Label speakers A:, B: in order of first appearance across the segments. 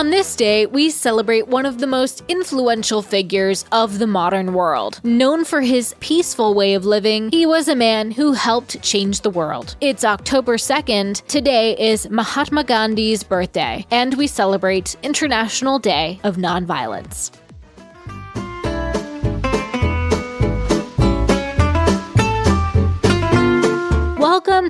A: On this day, we celebrate one of the most influential figures of the modern world. Known for his peaceful way of living, he was a man who helped change the world. It's October 2nd. Today is Mahatma Gandhi's birthday, and we celebrate International Day of Nonviolence.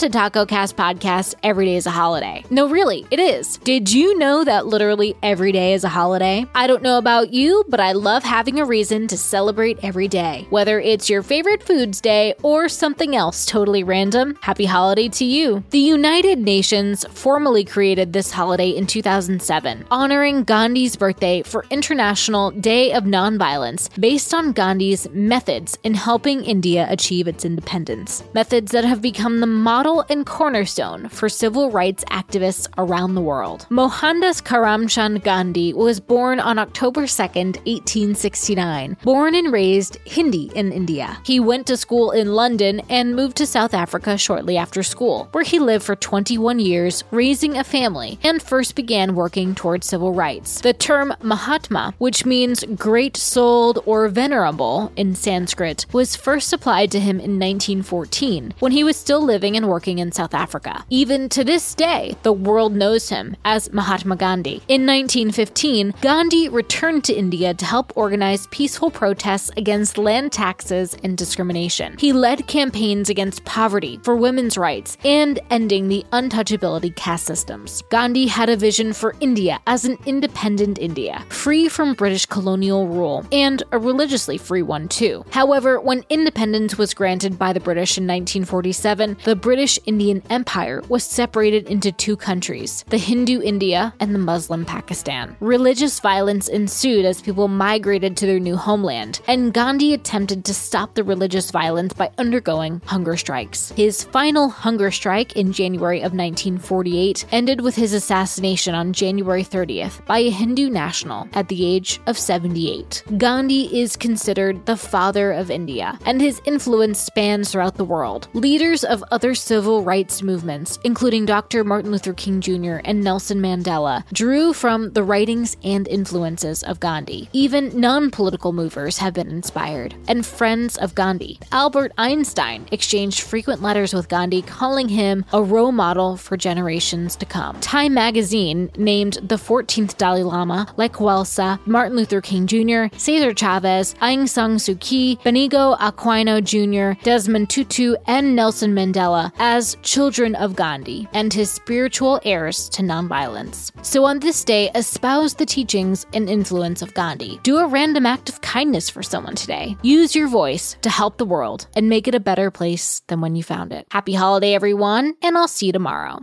A: To Taco Cast Podcast. Every day is a holiday. No, really, it is. Did you know that literally every day is a holiday? I don't know about you, but I love having a reason to celebrate every day. Whether it's your favorite foods day or something else totally random, happy holiday to you. The United Nations formally created this holiday in 2007, honoring Gandhi's birthday for International Day of Nonviolence based on Gandhi's methods in helping India achieve its independence. Methods that have become the model and cornerstone for civil rights activists around the world. Mohandas Karamchand Gandhi was born on October 2, 1869. Born and raised Hindi in India. He went to school in London and moved to South Africa shortly after school, where he lived for 21 years, raising a family, and first began working towards civil rights. The term Mahatma, which means great souled or venerable in Sanskrit, was first applied to him in 1914 when he was still living and working in South Africa. Even to this day, the world knows him as Mahatma Gandhi. In 1915, Gandhi returned to India to help organize peaceful protests against land taxes and discrimination. He led campaigns against poverty, for women's rights, and ending the untouchability caste systems. Gandhi had a vision for India as an independent India, free from British colonial rule, and a religiously free one too. However, when independence was granted by the British in 1947, the British Indian Empire was separated into two countries the Hindu India and the Muslim Pakistan. Religious violence ensued as people migrated to their new homeland, and Gandhi attempted to stop the religious violence by undergoing hunger strikes. His final hunger strike in January of 1948 ended with his assassination on January 30th by a Hindu national at the age of 78. Gandhi is considered the father of India, and his influence spans throughout the world. Leaders of other civil rights movements, including Dr. Martin Luther King Jr. and Nelson Mandela, drew from the writings and influences of Gandhi. Even non political movers have been inspired, and friends of Gandhi. Albert Einstein exchanged frequent letters with Gandhi, calling him a role model for generations to come. Time magazine named the 14th Dalai Lama, Lech Martin Luther King Jr., Cesar Chavez, Aung San Suu Kyi, Benigno Aquino Jr., Desmond Tutu, and Nelson Mandela as children of Gandhi and his spiritual heirs to nonviolence. So on this day, espouse the teachings and influence of Gandhi. Do a random act of kindness for someone today. Use your voice to help the world and make it a better place than when you found it. Happy holiday, everyone, and I'll see you tomorrow.